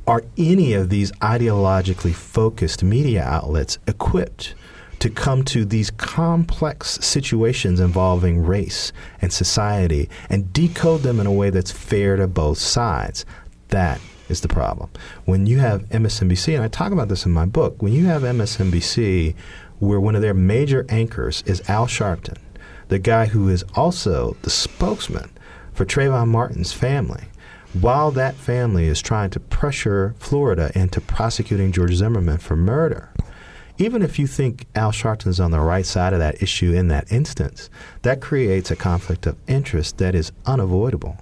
Speaker 2: are any of these ideologically focused media outlets equipped to come to these complex situations involving race and society and decode them in a way that's fair to both sides? That is the problem. When you have MSNBC, and I talk about this in my book, when you have MSNBC where one of their major anchors is Al Sharpton, the guy who is also the spokesman for Trayvon Martin's family, while that family is trying to pressure Florida into prosecuting George Zimmerman for murder. Even if you think Al Sharpton's on the right side of that issue in that instance, that creates a conflict of interest that is unavoidable.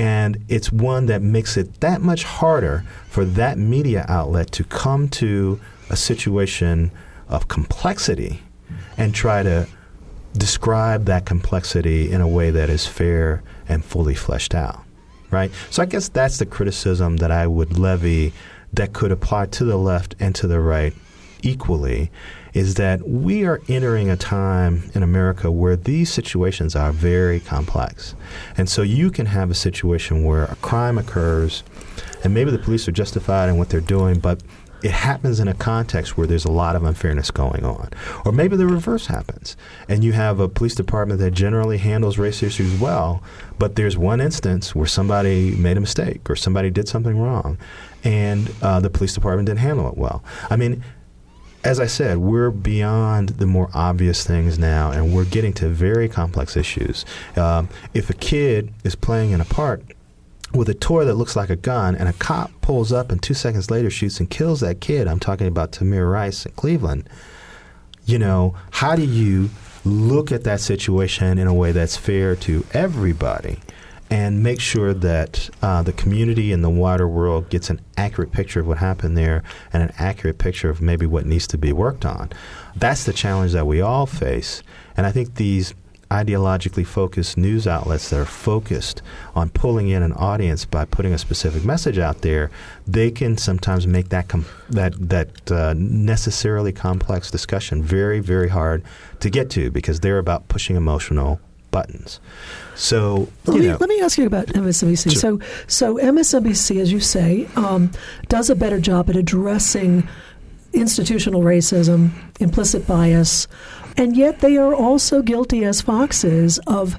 Speaker 2: And it's one that makes it that much harder for that media outlet to come to a situation of complexity and try to describe that complexity in a way that is fair and fully fleshed out. Right? So I guess that's the criticism that I would levy that could apply to the left and to the right equally is that we are entering a time in America where these situations are very complex. And so you can have a situation where a crime occurs and maybe the police are justified in what they're doing, but it happens in a context where there's a lot of unfairness going on. Or maybe the reverse happens, and you have a police department that generally handles race issues well, but there's one instance where somebody made a mistake or somebody did something wrong, and uh, the police department didn't handle it well. I mean, as I said, we're beyond the more obvious things now, and we're getting to very complex issues. Um, if a kid is playing in a park with a toy that looks like a gun, and a cop pulls up and two seconds later shoots and kills that kid, I'm talking about Tamir Rice in Cleveland. You know, how do you look at that situation in a way that's fair to everybody? And make sure that uh, the community and the wider world gets an accurate picture of what happened there and an accurate picture of maybe what needs to be worked on. That's the challenge that we all face. And I think these ideologically focused news outlets that are focused on pulling in an audience by putting a specific message out there, they can sometimes make that com- that that uh, necessarily complex discussion very very hard to get to because they're about pushing emotional buttons. So
Speaker 1: let me, let me ask you about MSNBC. Sure. So so MSNBC, as you say, um, does a better job at addressing institutional racism, implicit bias, and yet they are also guilty, as foxes of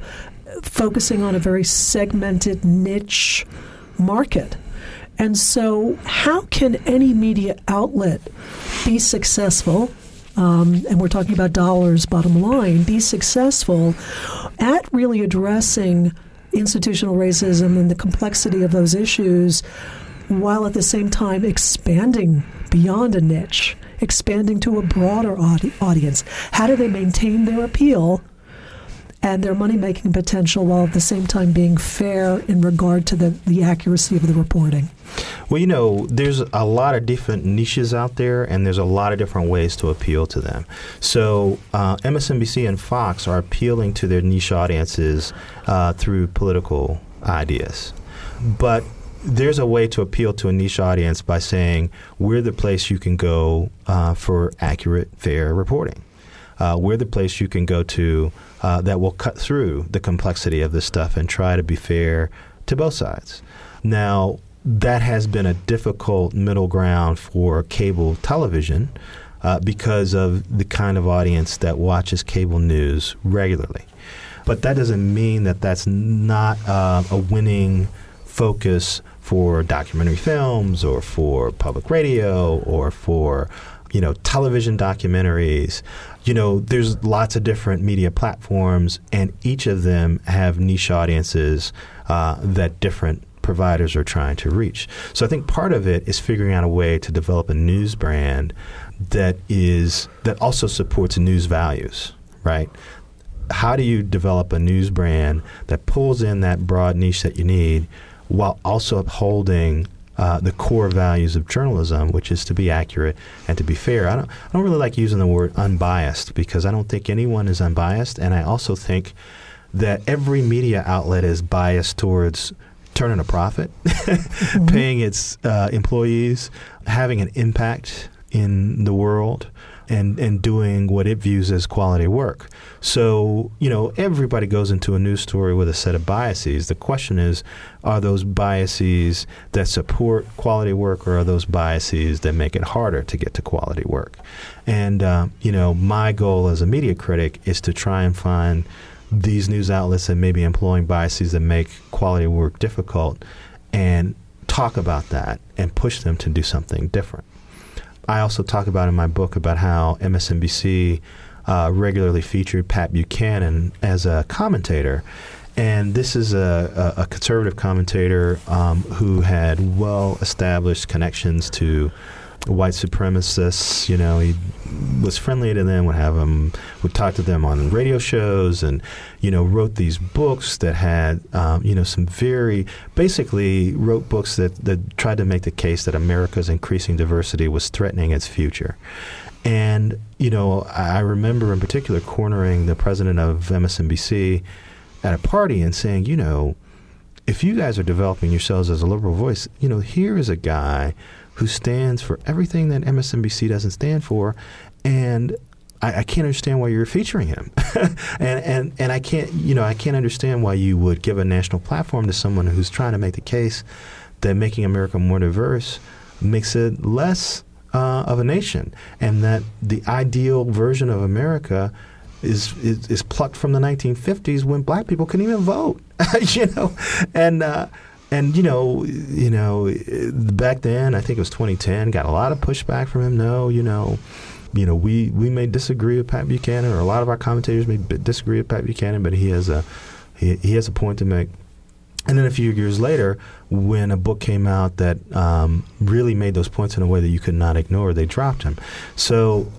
Speaker 1: focusing on a very segmented niche market. And so, how can any media outlet be successful um, and we're talking about dollars, bottom line, be successful at really addressing institutional racism and the complexity of those issues while at the same time expanding beyond a niche, expanding to a broader audi- audience? How do they maintain their appeal and their money making potential while at the same time being fair in regard to the, the accuracy of the reporting?
Speaker 2: Well, you know, there's a lot of different niches out there, and there's a lot of different ways to appeal to them. So, uh, MSNBC and Fox are appealing to their niche audiences uh, through political ideas. But there's a way to appeal to a niche audience by saying, we're the place you can go uh, for accurate, fair reporting. Uh, we're the place you can go to uh, that will cut through the complexity of this stuff and try to be fair to both sides. Now, that has been a difficult middle ground for cable television uh, because of the kind of audience that watches cable news regularly. But that doesn't mean that that's not uh, a winning focus for documentary films or for public radio or for you know television documentaries you know there's lots of different media platforms and each of them have niche audiences uh, that different providers are trying to reach. So I think part of it is figuring out a way to develop a news brand that is that also supports news values, right? How do you develop a news brand that pulls in that broad niche that you need while also upholding uh, the core values of journalism, which is to be accurate and to be fair. I don't, I don't really like using the word unbiased because I don't think anyone is unbiased, and I also think that every media outlet is biased towards turning a profit, <laughs> mm-hmm. paying its uh, employees, having an impact in the world, and, and doing what it views as quality work. So, you know, everybody goes into a news story with a set of biases. The question is are those biases that support quality work or are those biases that make it harder to get to quality work? And, uh, you know, my goal as a media critic is to try and find these news outlets that may be employing biases that make quality work difficult and talk about that and push them to do something different. I also talk about in my book about how MSNBC uh, regularly featured Pat Buchanan as a commentator. And this is a, a, a conservative commentator um, who had well established connections to white supremacists. You know, he was friendly to them, would have them, would talk to them on radio shows, and you know, wrote these books that had, um, you know, some very basically wrote books that that tried to make the case that America's increasing diversity was threatening its future. And you know, I remember in particular cornering the president of MSNBC at a party and saying, you know, if you guys are developing yourselves as a liberal voice, you know, here is a guy who stands for everything that MSNBC doesn't stand for, and I, I can't understand why you're featuring him, <laughs> and and and I can't you know I can't understand why you would give a national platform to someone who's trying to make the case that making America more diverse makes it less uh, of a nation, and that the ideal version of America is, is, is plucked from the 1950s when black people couldn't even vote, <laughs> you know, and. Uh, and you know, you know, back then I think it was 2010. Got a lot of pushback from him. No, you know, you know, we we may disagree with Pat Buchanan, or a lot of our commentators may disagree with Pat Buchanan, but he has a he, he has a point to make. And then a few years later, when a book came out that um, really made those points in a way that you could not ignore, they dropped him. So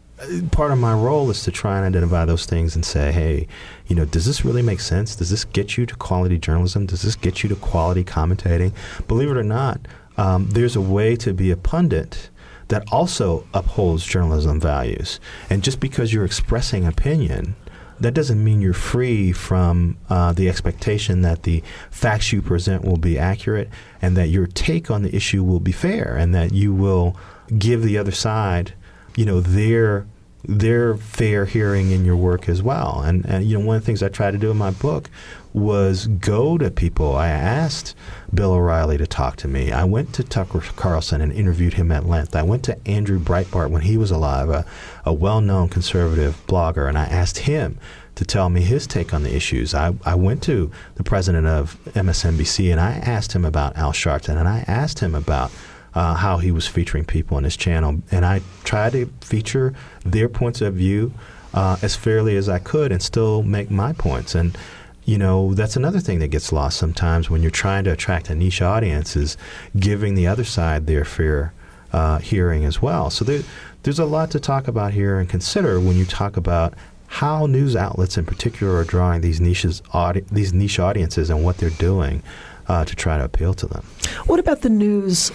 Speaker 2: part of my role is to try and identify those things and say, hey, you know, does this really make sense? Does this get you to quality journalism? Does this get you to quality commentating? Believe it or not, um, there's a way to be a pundit that also upholds journalism values. And just because you're expressing opinion, that doesn't mean you're free from uh, the expectation that the facts you present will be accurate and that your take on the issue will be fair and that you will give the other side, you know, their their fair hearing in your work as well. And, and you know, one of the things I tried to do in my book was go to people. I asked Bill O'Reilly to talk to me. I went to Tucker Carlson and interviewed him at length. I went to Andrew Breitbart when he was alive, a, a well-known conservative blogger, and I asked him to tell me his take on the issues. I, I went to the president of MSNBC and I asked him about Al Sharpton and I asked him about uh, how he was featuring people on his channel. And I tried to feature their points of view uh, as fairly as I could and still make my points. And, you know, that's another thing that gets lost sometimes when you're trying to attract a niche audience is giving the other side their fair uh, hearing as well. So there, there's a lot to talk about here and consider when you talk about how news outlets in particular are drawing these niches audi- these niche audiences and what they're doing uh, to try to appeal to them.
Speaker 1: What about the news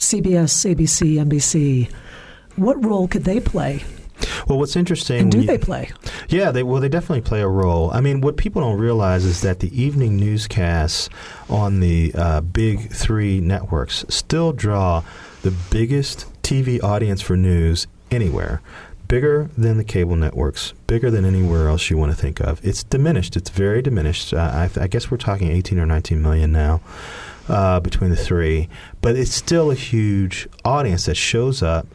Speaker 1: CBS, ABC, NBC, what role could they play?
Speaker 2: Well, what's interesting,
Speaker 1: and do you, they play?
Speaker 2: Yeah, they well, they definitely play a role. I mean, what people don't realize is that the evening newscasts on the uh, big three networks still draw the biggest TV audience for news anywhere. Bigger than the cable networks, bigger than anywhere else you want to think of. It's diminished. It's very diminished. Uh, I, I guess we're talking 18 or 19 million now uh, between the three, but it's still a huge audience that shows up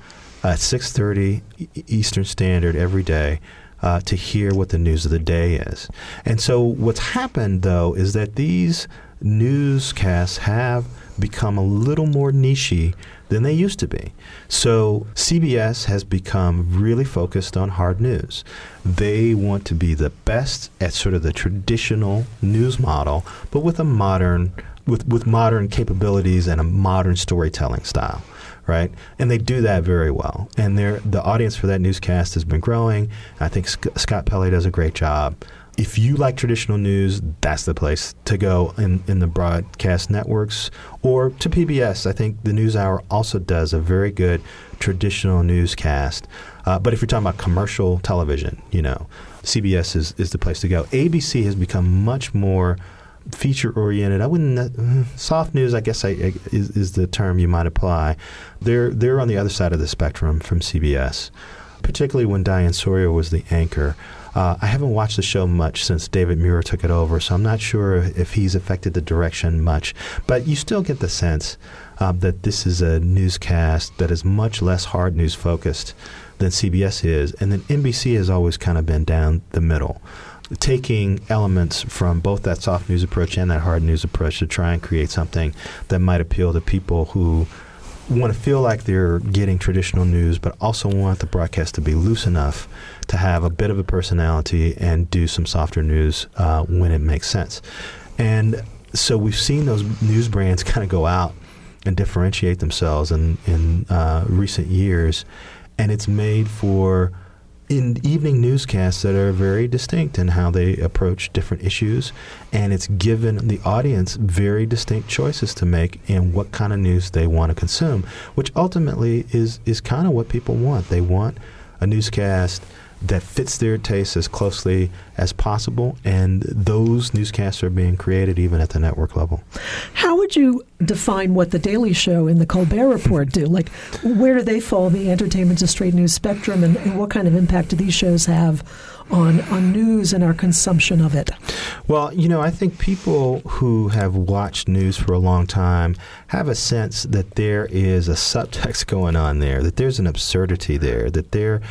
Speaker 2: at 6:30 Eastern Standard every day uh, to hear what the news of the day is. And so, what's happened though is that these newscasts have become a little more nichey than they used to be. So CBS has become really focused on hard news. They want to be the best at sort of the traditional news model, but with a modern with, with modern capabilities and a modern storytelling style, right? And they do that very well. And the audience for that newscast has been growing. I think Sc- Scott Pelley does a great job. If you like traditional news, that's the place to go in, in the broadcast networks or to PBS. I think the NewsHour also does a very good traditional newscast. Uh, but if you're talking about commercial television, you know, CBS is, is the place to go. ABC has become much more feature oriented. I wouldn't uh, soft news. I guess I, I, is, is the term you might apply. They're they're on the other side of the spectrum from CBS, particularly when Diane Sawyer was the anchor. Uh, I haven't watched the show much since David Muir took it over, so I'm not sure if he's affected the direction much. But you still get the sense uh, that this is a newscast that is much less hard news focused than CBS is, and then NBC has always kind of been down the middle taking elements from both that soft news approach and that hard news approach to try and create something that might appeal to people who want to feel like they're getting traditional news, but also want the broadcast to be loose enough to have a bit of a personality and do some softer news uh, when it makes sense. And so we've seen those news brands kind of go out and differentiate themselves in, in uh, recent years, and it's made for in evening newscasts that are very distinct in how they approach different issues, and it's given the audience very distinct choices to make in what kind of news they want to consume, which ultimately is is kind of what people want. They want a newscast that fits their taste as closely as possible, and those newscasts are being created even at the network level.
Speaker 1: How would you define what the Daily Show and the Colbert Report do? Like, where do they fall in the entertainment to straight news spectrum, and, and what kind of impact do these shows have on on news and our consumption of it?
Speaker 2: Well, you know, I think people who have watched news for a long time have a sense that there is a subtext <laughs> going on there, that there's an absurdity there, that there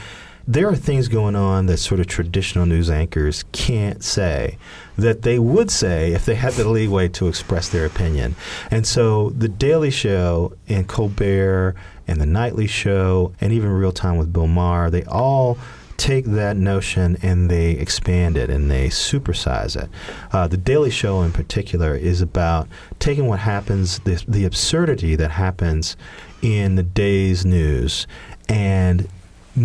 Speaker 2: there are things going on that sort of traditional news anchors can't say that they would say if they had the leeway to express their opinion. And so the Daily Show and Colbert and the Nightly Show and even Real Time with Bill Maher, they all take that notion and they expand it and they supersize it. Uh, the Daily Show, in particular, is about taking what happens, the, the absurdity that happens in the day's news, and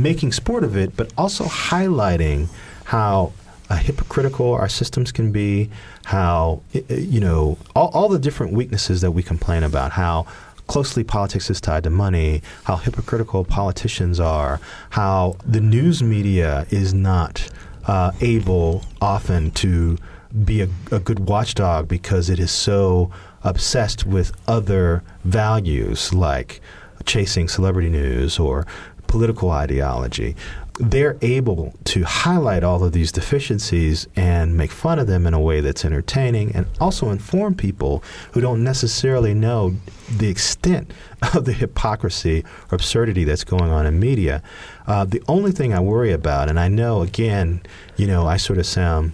Speaker 2: making sport of it, but also highlighting how uh, hypocritical our systems can be, how, you know, all, all the different weaknesses that we complain about, how closely politics is tied to money, how hypocritical politicians are, how the news media is not uh, able often to be a, a, good watchdog because it is so obsessed with other values like chasing celebrity news or political ideology, they're able to highlight all of these deficiencies and make fun of them in a way that's entertaining and also inform people who don't necessarily know the extent <laughs> of the hypocrisy or absurdity that's going on in media. Uh, the only thing I worry about, and I know, again, you know, I sort of sound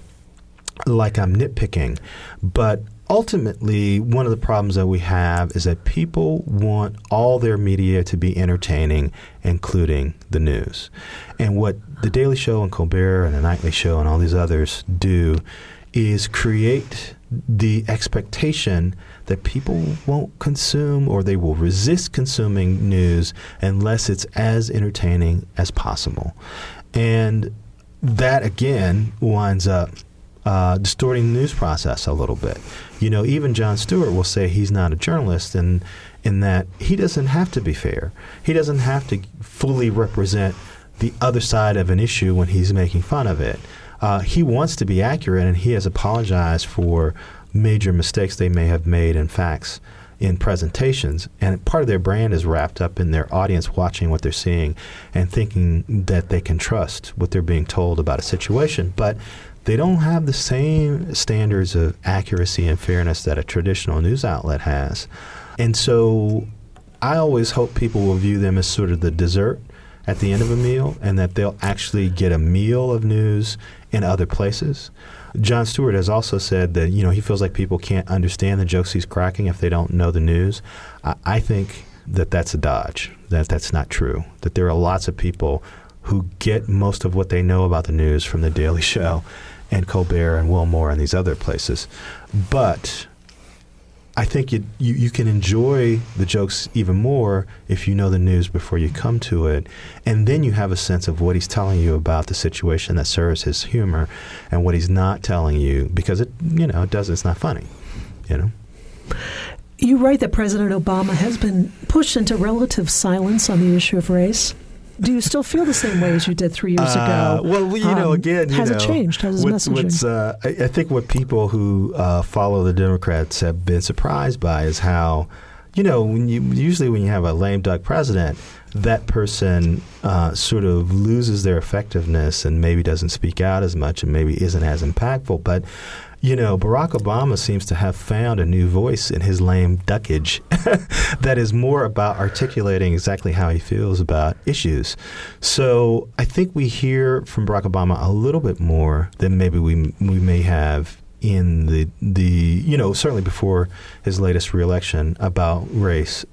Speaker 2: like I'm nitpicking, but ultimately, one of the problems that we have is that people want all their media to be entertaining, including the news. And what The Daily Show and Colbert and The Nightly Show and all these others do is create the expectation that people won't consume or they will resist consuming news unless it's as entertaining as possible. And that again winds up uh, distorting the news process a little bit. You know, even Jon Stewart will say he's not a journalist, and in that he doesn't have to be fair. He doesn't have to fully represent the other side of an issue when he's making fun of it. Uh, he wants to be accurate, and he has apologized for major mistakes they may have made in facts in presentations. And part of their brand is wrapped up in their audience watching what they're seeing and thinking that they can trust what they're being told about a situation. But they don't have the same standards of accuracy and fairness that a traditional news outlet has. And so I always hope people will view them as sort of the dessert at the end of a meal and that they'll actually get a meal of news in other places. Jon Stewart has also said that you know he feels like people can't understand the jokes he's cracking if they don't know the news. I, I think that that's a dodge. That that's not true. That there are lots of people who get most of what they know about the news from the Daily Show and Colbert and Wilmore and these other places. But I think you, you, you can enjoy the jokes even more if you know the news before you come to it, and then you have a sense of what he's telling you about the situation that serves his humor, and what he's not telling you because it you know it doesn't it's not funny, you know.
Speaker 1: You write that President Obama has been pushed into relative silence on the issue of race do you still feel the same way as you did three years
Speaker 2: uh, ago? Well, you um, know, again, you
Speaker 1: has
Speaker 2: know,
Speaker 1: it changed? Has his
Speaker 2: what,
Speaker 1: messaging?
Speaker 2: Uh, I, I, think what people who uh, follow the Democrats have been surprised by is how, you know, when you usually when you have a lame duck president, that person uh, sort of loses their effectiveness and maybe doesn't speak out as much and maybe isn't as impactful, but you know, Barack Obama seems to have found a new voice in his lame duckage <laughs> that is more about articulating exactly how he feels about issues. So I think we hear from Barack Obama a little bit more than maybe we we may have in the the you know certainly before his latest reelection about race.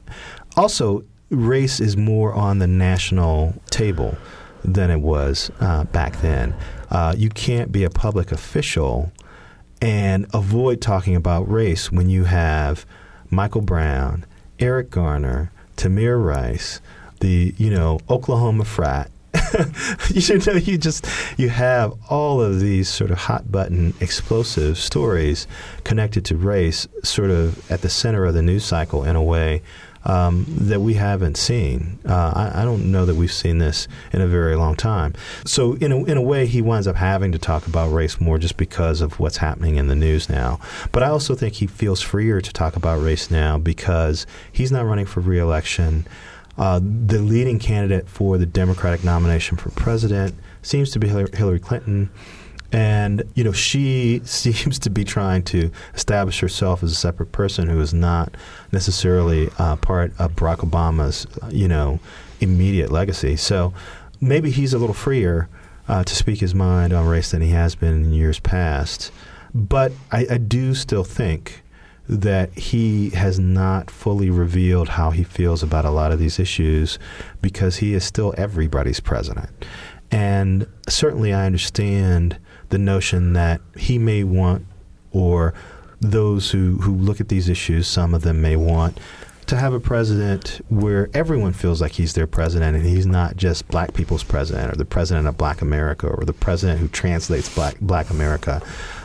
Speaker 2: Also, race is more on the national table than it was uh, back then. Uh, you can't be a public official and avoid talking about race when you have Michael Brown, Eric Garner, Tamir Rice, the you know Oklahoma frat. <laughs> you know, you just you have all of these sort of hot button explosive stories connected to race, sort of at the center of the news cycle in a way um, that we haven't seen. Uh, I, I, don't know that we've seen this in a very long time. So, in a, in a way, he winds up having to talk about race more just because of what's happening in the news now. But I also think he feels freer to talk about race now because he's not running for reelection. Uh, the leading candidate for the Democratic nomination for president seems to be Hillary Clinton. And, you know, she <laughs> seems to be trying to establish herself as a separate person who is not necessarily uh, part of Barack Obama's, you know, immediate legacy. So maybe he's a little freer uh, to speak his mind on race than he has been in years past. But I, I do still think that he has not fully revealed how he feels about a lot of these issues because he is still everybody's president. And certainly I understand the notion that he may want, or those who, who look at these issues, some of them may want, to have a president where everyone feels like he's their president and he's not just black people's president or the president of black America or the president who translates black, black America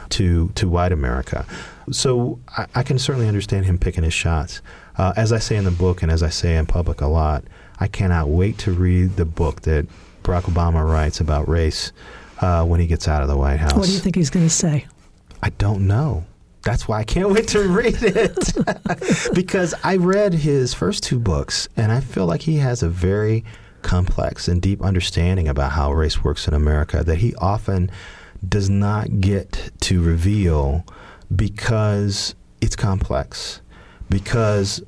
Speaker 2: to, to white America. So I, I can certainly understand him picking his shots. Uh, as I say in the book and as I say in public a lot, I cannot wait to read the book that Barack Obama writes about race uh, when he gets out of the White House.
Speaker 1: What do you think he's going to say?
Speaker 2: I don't know. That's why I can't wait to read it. <laughs> because I read his first two books, and I feel like he has a very complex and deep understanding about how race works in America that he often does not get to reveal because it's complex. Because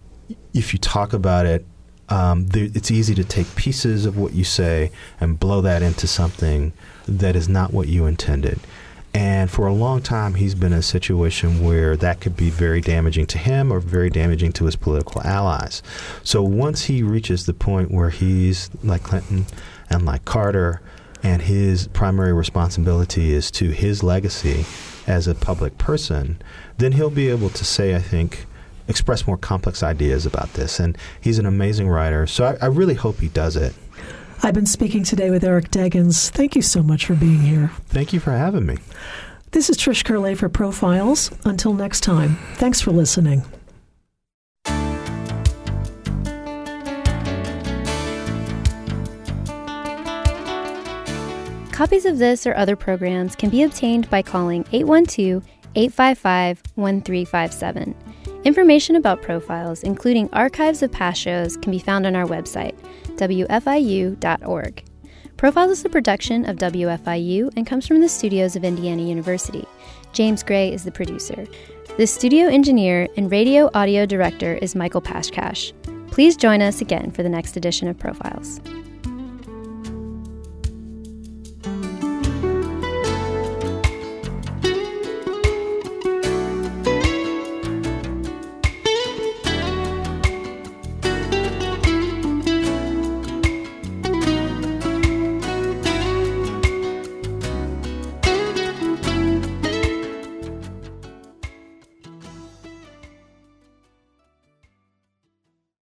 Speaker 2: if you talk about it, um, it's easy to take pieces of what you say and blow that into something that is not what you intended. And for a long time, he's been in a situation where that could be very damaging to him or very damaging to his political allies. So once he reaches the point where he's like Clinton and like Carter, and his primary responsibility is to his legacy as a public person, then he'll be able to say, I think, express more complex ideas about this. And he's an amazing writer. So I, I really hope he does it.
Speaker 1: I've been speaking today with Eric Deggans. Thank you so much for being here.
Speaker 2: Thank you for having me.
Speaker 1: This is Trish Curley for Profiles. Until next time, thanks for listening.
Speaker 5: Copies of this or other programs can be obtained by calling 812 855 1357. Information about profiles, including archives of past shows, can be found on our website, wfiu.org. Profiles is a production of WFIU and comes from the studios of Indiana University. James Gray is the producer. The studio engineer and radio audio director is Michael Pashkash. Please join us again for the next edition of Profiles.